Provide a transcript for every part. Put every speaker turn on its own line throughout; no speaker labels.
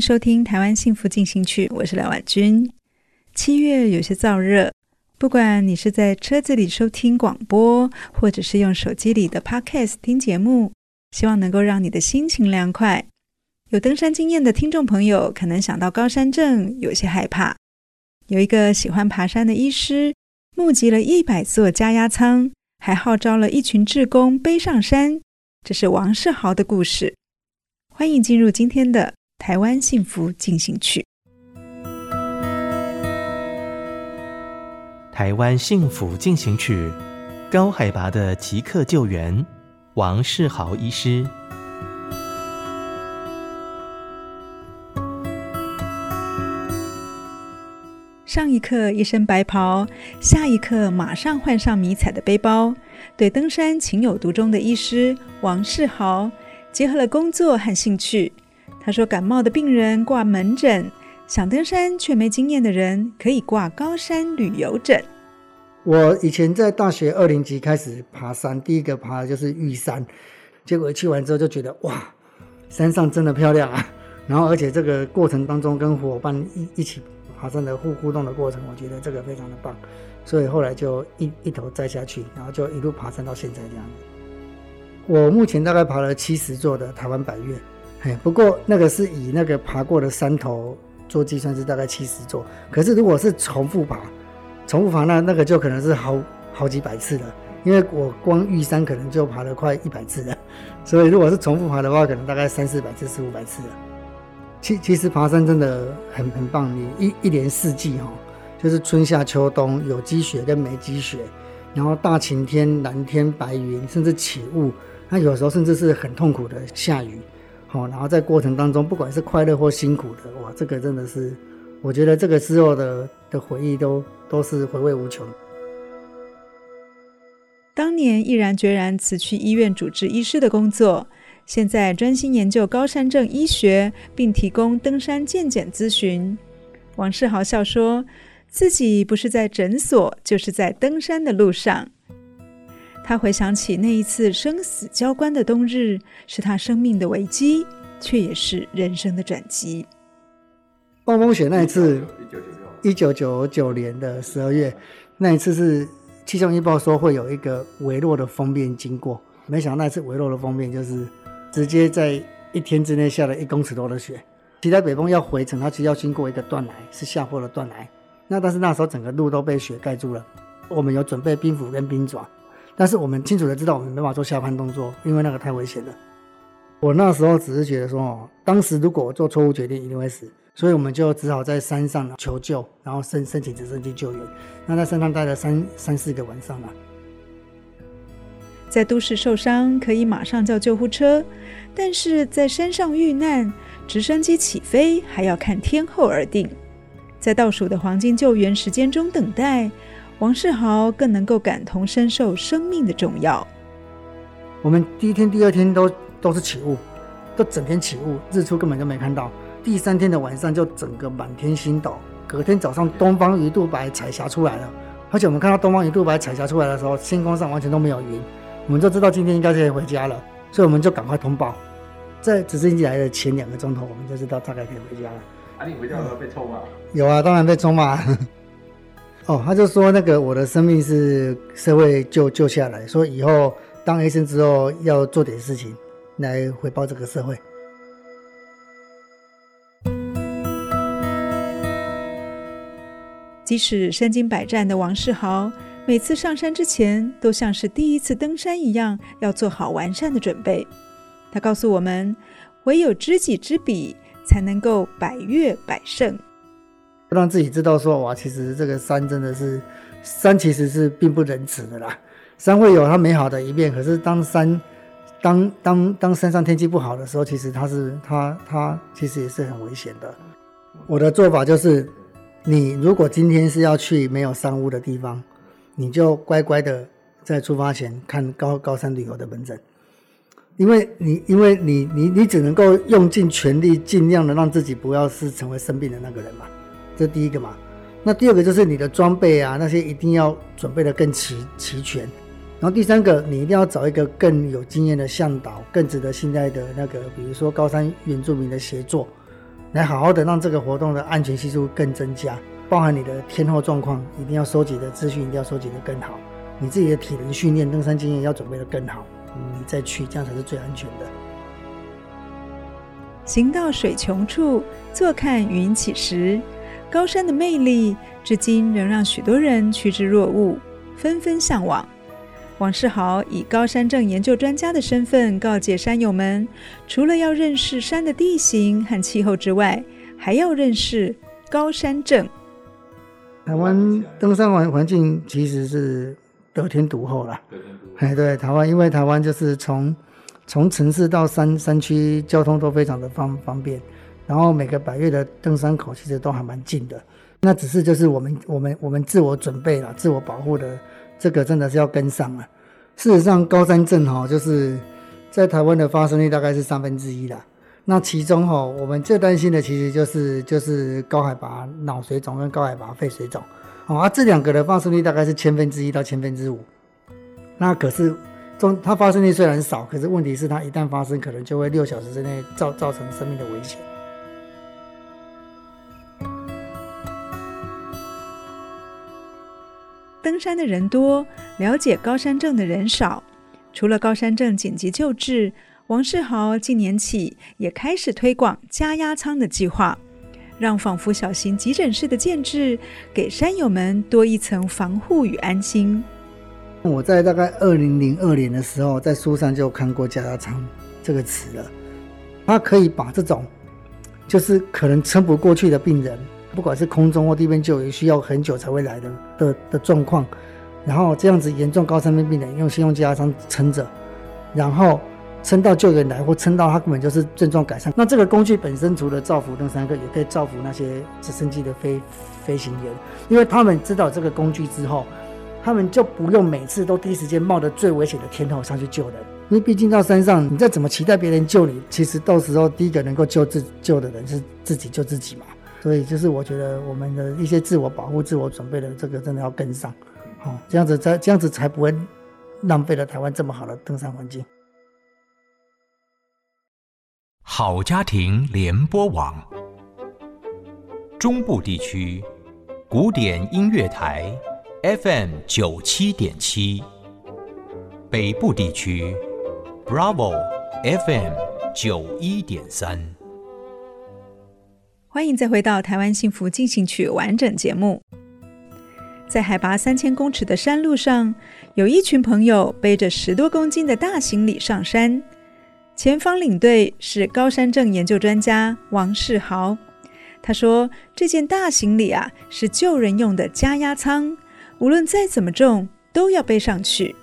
收听《台湾幸福进行曲》，我是廖婉君。七月有些燥热，不管你是在车子里收听广播，或者是用手机里的 Podcast 听节目，希望能够让你的心情凉快。有登山经验的听众朋友，可能想到高山症有些害怕。有一个喜欢爬山的医师，募集了一百座加压舱，还号召了一群志工背上山。这是王世豪的故事。欢迎进入今天的。台湾幸福进行曲。
台湾幸福进行曲，高海拔的即刻救援，王世豪医师。
上一刻一身白袍，下一刻马上换上迷彩的背包。对登山情有独钟的医师王世豪，结合了工作和兴趣。他说：“感冒的病人挂门诊，想登山却没经验的人可以挂高山旅游诊。”
我以前在大学二年级开始爬山，第一个爬的就是玉山，结果去完之后就觉得哇，山上真的漂亮啊！然后而且这个过程当中跟伙伴一一起爬山的互互动的过程，我觉得这个非常的棒，所以后来就一一头栽下去，然后就一路爬山到现在这样子。我目前大概爬了七十座的台湾百岳。哎不过那个是以那个爬过的山头做计算，是大概七十座。可是如果是重复爬，重复爬那那个就可能是好好几百次了，因为我光玉山可能就爬了快一百次了。所以如果是重复爬的话，可能大概三四百次、四五百次了。其其实爬山真的很很棒，你一一年四季哈，就是春夏秋冬有积雪跟没积雪，然后大晴天、蓝天白云，甚至起雾，那有时候甚至是很痛苦的下雨。好，然后在过程当中，不管是快乐或辛苦的，哇，这个真的是，我觉得这个之后的的回忆都都是回味无穷。
当年毅然决然辞去医院主治医师的工作，现在专心研究高山症医学，并提供登山健检咨询。王世豪笑说，自己不是在诊所，就是在登山的路上。他回想起那一次生死交关的冬日，是他生命的危机，却也是人生的转机。
暴风雪那一次，一九九九年的十二月，那一次是气象预报说会有一个微弱的锋面经过，没想到那次微弱的锋面就是直接在一天之内下了一公尺多的雪。其他北风要回程，它其实要经过一个断崖，是下坡的断崖。那但是那时候整个路都被雪盖住了，我们有准备冰斧跟冰爪。但是我们清楚的知道，我们没法做下攀动作，因为那个太危险了。我那时候只是觉得说，哦，当时如果我做错误决定，一定会死，所以我们就只好在山上求救，然后申申请直升机救援。那在山上待了三三四个晚上了。
在都市受伤可以马上叫救护车，但是在山上遇难，直升机起飞还要看天候而定。在倒数的黄金救援时间中等待。王世豪更能够感同身受生命的重要。
我们第一天、第二天都都是起雾，都整天起雾，日出根本就没看到。第三天的晚上就整个满天星斗。隔天早上东方鱼肚白彩霞出来了，而且我们看到东方鱼肚白彩霞出来的时候，星空上完全都没有云，我们就知道今天应该可以回家了，所以我们就赶快通报。在直升机来的前两个钟头，我们就知道大概可以回家了。啊，你回家有没有被抽吗？有啊，当然被抽嘛。哦，他就说那个我的生命是社会救救下来，说以后当医生之后要做点事情来回报这个社会。
即使身经百战的王世豪，每次上山之前都像是第一次登山一样，要做好完善的准备。他告诉我们，唯有知己知彼，才能够百越百胜。
让自己知道说，哇，其实这个山真的是，山其实是并不仁慈的啦。山会有它美好的一面，可是当山，当当当山上天气不好的时候，其实它是它它其实也是很危险的。我的做法就是，你如果今天是要去没有山屋的地方，你就乖乖的在出发前看高高山旅游的门诊，因为你因为你你你只能够用尽全力，尽量的让自己不要是成为生病的那个人嘛。这第一个嘛，那第二个就是你的装备啊，那些一定要准备得更齐齐全。然后第三个，你一定要找一个更有经验的向导，更值得信赖的那个，比如说高山原住民的协作，来好好的让这个活动的安全系数更增加。包含你的天候状况，一定要收集的资讯一定要收集得更好。你自己的体能训练、登山经验要准备得更好，你再去，这样才是最安全的。
行到水穷处，坐看云起时。高山的魅力，至今仍让许多人趋之若鹜，纷纷向往。王世豪以高山症研究专家的身份告诫山友们：除了要认识山的地形和气候之外，还要认识高山症。
台湾登山环环境其实是得天独厚啦。哎，对，台湾因为台湾就是从从城市到山山区交通都非常的方方便。然后每个百岳的登山口其实都还蛮近的，那只是就是我们我们我们自我准备了、自我保护的这个真的是要跟上了。事实上，高山症哈就是在台湾的发生率大概是三分之一啦。那其中哈我们最担心的其实就是就是高海拔脑水肿跟高海拔肺水肿，哦啊这两个的发生率大概是千分之一到千分之五。那可是中它发生率虽然少，可是问题是它一旦发生，可能就会六小时之内造造成生命的危险。
登山的人多，了解高山症的人少。除了高山症紧急救治，王世豪近年起也开始推广加压舱的计划，让仿佛小型急诊室的建制，给山友们多一层防护与安心。
我在大概二零零二年的时候，在书上就看过加压舱这个词了。它可以把这种就是可能撑不过去的病人。不管是空中或地面救援，需要很久才会来的的的状况，然后这样子严重高山病病人用先用加压舱撑着，然后撑到救援来或撑到他根本就是症状改善。那这个工具本身除了造福登山客，也可以造福那些直升机的飞飞行员，因为他们知道这个工具之后，他们就不用每次都第一时间冒着最危险的天候上去救人。因为毕竟到山上，你再怎么期待别人救你，其实到时候第一个能够救自救的人是自己救自己嘛。所以，就是我觉得我们的一些自我保护、自我准备的这个，真的要跟上，好，这样子才这样子才不会浪费了台湾这么好的登山环境。
好家庭联播网，中部地区古典音乐台 FM 九七点七，北部地区 Bravo FM 九一点三。
欢迎再回到《台湾幸福进行曲》完整节目。在海拔三千公尺的山路上，有一群朋友背着十多公斤的大行李上山。前方领队是高山症研究专家王世豪。他说：“这件大行李啊，是救人用的加压舱，无论再怎么重，都要背上去。”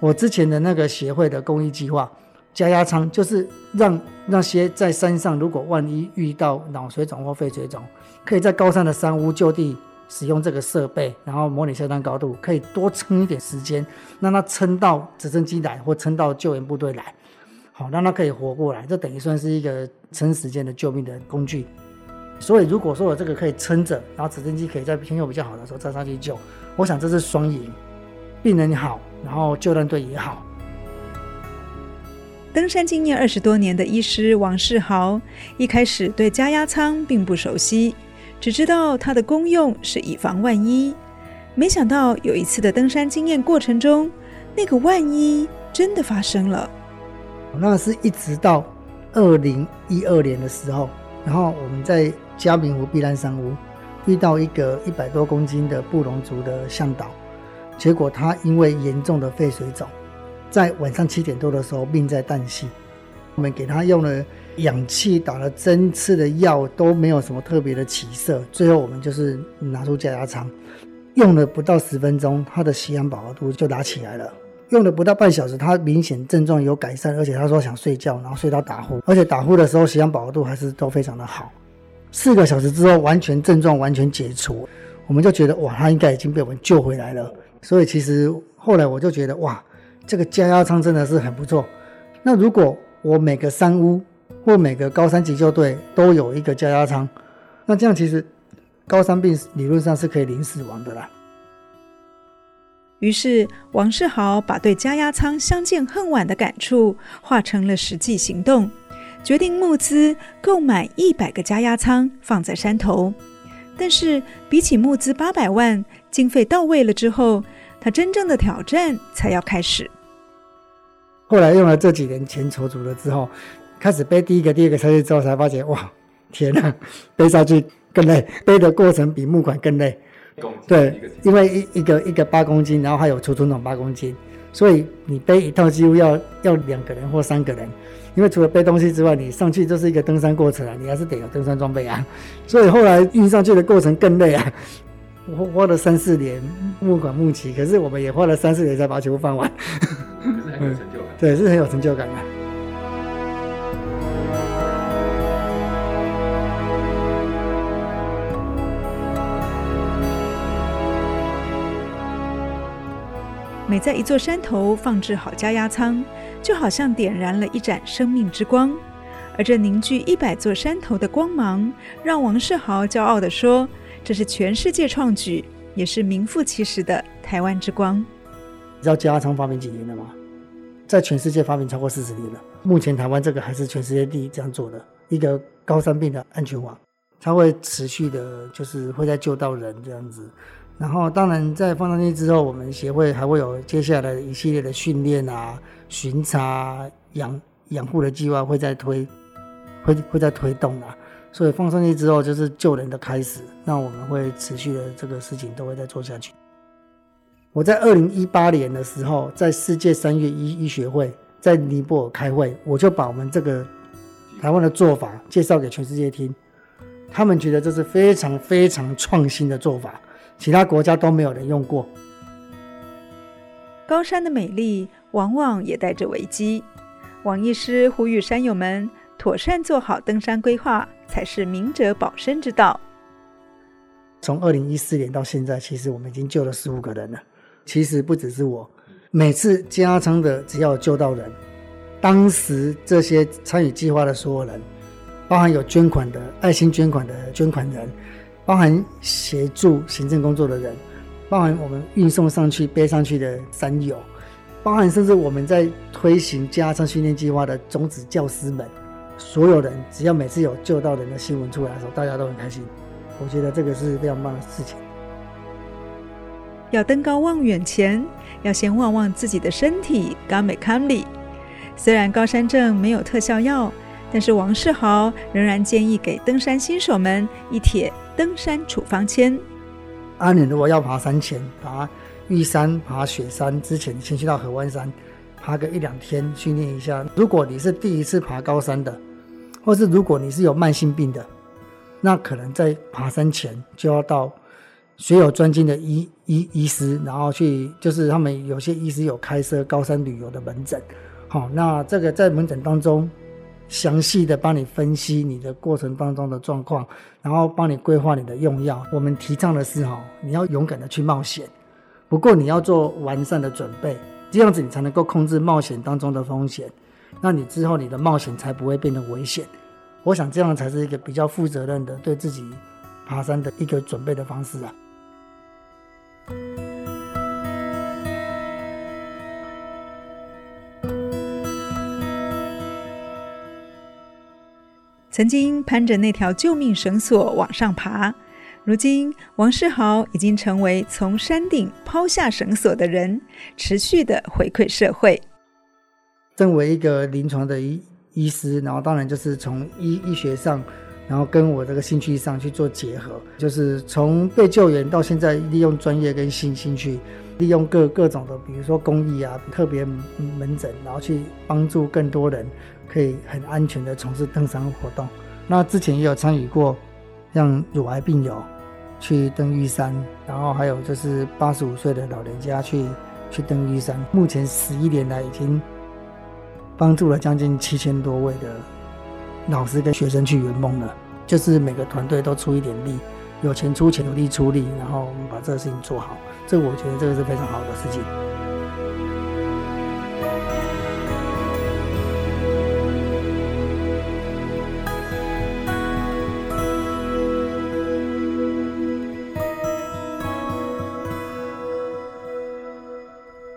我之前的那个协会的公益计划。加压舱就是让那些在山上，如果万一遇到脑水肿或肺水肿，可以在高山的山屋就地使用这个设备，然后模拟下山高度，可以多撑一点时间，让他撑到直升机来或撑到救援部队来，好，让他可以活过来，这等于算是一个撑时间的救命的工具。所以如果说我这个可以撑着，然后直升机可以在天气比较好的时候再上去救，我想这是双赢，病人好，然后救援队也好。
登山经验二十多年的医师王世豪，一开始对加压舱并不熟悉，只知道它的功用是以防万一。没想到有一次的登山经验过程中，那个万一真的发生了。
那是一直到二零一二年的时候，然后我们在嘉明湖避难山屋，遇到一个一百多公斤的布隆族的向导，结果他因为严重的肺水肿，在晚上七点多的时候命在旦夕。我们给他用了氧气、打了针、吃的药，都没有什么特别的起色。最后我们就是拿出加压舱，用了不到十分钟，他的血氧饱和度就打起来了。用了不到半小时，他明显症状有改善，而且他说想睡觉，然后睡到打呼，而且打呼的时候血氧饱和度还是都非常的好。四个小时之后，完全症状完全解除，我们就觉得哇，他应该已经被我们救回来了。所以其实后来我就觉得哇，这个加压舱真的是很不错。那如果我每个山屋或每个高山急救队都有一个加压舱，那这样其实高山病理论上是可以零死亡的啦。
于是王世豪把对加压舱相见恨晚的感触化成了实际行动。决定募资购买一百个加压舱放在山头，但是比起募资八百万，经费到位了之后，他真正的挑战才要开始。
后来用了这几年钱筹足了之后，开始背第一个、第二个车去之后，才发现哇，天哪，背上去更累，背的过程比木款更累。对，因为一一个一个八公斤，然后还有储存桶八公斤，所以你背一套几乎要要两个人或三个人。因为除了背东西之外，你上去就是一个登山过程啊，你还是得有登山装备啊，所以后来运上去的过程更累啊。我花了三四年募款募齐，可是我们也花了三四年才把全部放完。可是很有成就感。对，是很有成就感的。
每在一座山头放置好加压舱，就好像点燃了一盏生命之光，而这凝聚一百座山头的光芒，让王世豪骄傲地说：“这是全世界创举，也是名副其实的台湾之光。”
你知道加仓发明几年了吗？在全世界发明超过四十年了。目前台湾这个还是全世界第一这样做的一个高山病的安全网，它会持续的，就是会再救到人这样子。然后，当然在放上去之后，我们协会还会有接下来一系列的训练啊。巡查养养护的计划会在推，会会在推动啊，所以放上去之后就是救人的开始。那我们会持续的这个事情都会再做下去。我在二零一八年的时候，在世界山岳医医学会在尼泊尔开会，我就把我们这个台湾的做法介绍给全世界听，他们觉得这是非常非常创新的做法，其他国家都没有人用过。
高山的美丽。往往也带着危机。王医师呼吁山友们妥善做好登山规划，才是明哲保身之道。
从二零一四年到现在，其实我们已经救了十五个人了。其实不只是我，每次加仓的只要救到人，当时这些参与计划的所有人，包含有捐款的爱心捐款的捐款人，包含协助行政工作的人，包含我们运送上去背上去的山友。包含甚至我们在推行加仓训练计划的种子教师们，所有人只要每次有救到人的新闻出来的时候，大家都很开心。我觉得这个是非常棒的事情。
要登高望远前，要先望望自己的身体。刚美康里，虽然高山症没有特效药，但是王世豪仍然建议给登山新手们一帖登山处方签。
阿你如果要爬山前，爬。玉山爬雪山之前，先去到合湾山爬个一两天，训练一下。如果你是第一次爬高山的，或是如果你是有慢性病的，那可能在爬山前就要到学有专精的医医医师，然后去就是他们有些医师有开设高山旅游的门诊。好，那这个在门诊当中详细的帮你分析你的过程当中的状况，然后帮你规划你的用药。我们提倡的是哈，你要勇敢的去冒险。不过你要做完善的准备，这样子你才能够控制冒险当中的风险，那你之后你的冒险才不会变得危险。我想这样才是一个比较负责任的对自己爬山的一个准备的方式啊。
曾经攀着那条救命绳索往上爬。如今，王世豪已经成为从山顶抛下绳索的人，持续的回馈社会。
身为一个临床的医医师，然后当然就是从医医学上然后跟我这个兴趣上去做结合，就是从被救援到现在，利用专业跟兴兴趣，利用各各种的，比如说公益啊，特别门诊，然后去帮助更多人可以很安全的从事登山活动。那之前也有参与过，让乳癌病友去登玉山，然后还有就是八十五岁的老人家去去登玉山。目前十一年来已经帮助了将近七千多位的老师跟学生去圆梦了。就是每个团队都出一点力，有钱出钱，有力出力，然后我们把这个事情做好。这我觉得这个是非常好的事情。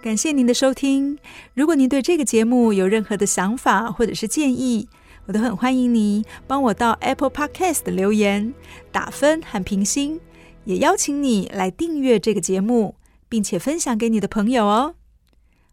感谢您的收听。如果您对这个节目有任何的想法或者是建议，我都很欢迎你帮我到 Apple Podcast 的留言、打分和评星，也邀请你来订阅这个节目，并且分享给你的朋友哦。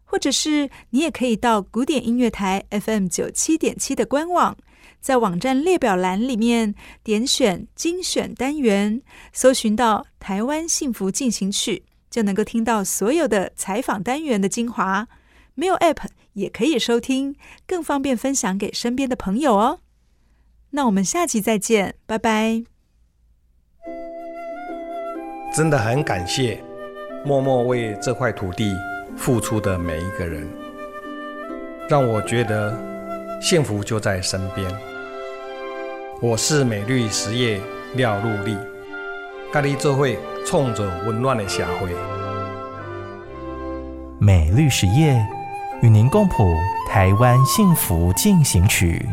或者是你也可以到古典音乐台 FM 九七点七的官网，在网站列表栏里面点选精选单元，搜寻到《台湾幸福进行曲》，就能够听到所有的采访单元的精华。没有 App。也可以收听，更方便分享给身边的朋友哦。那我们下期再见，拜拜。
真的很感谢默默为这块土地付出的每一个人，让我觉得幸福就在身边。我是美绿实业廖陆立，咖喱做会冲着温暖的社会。
美绿实业。与您共谱台湾幸福进行曲。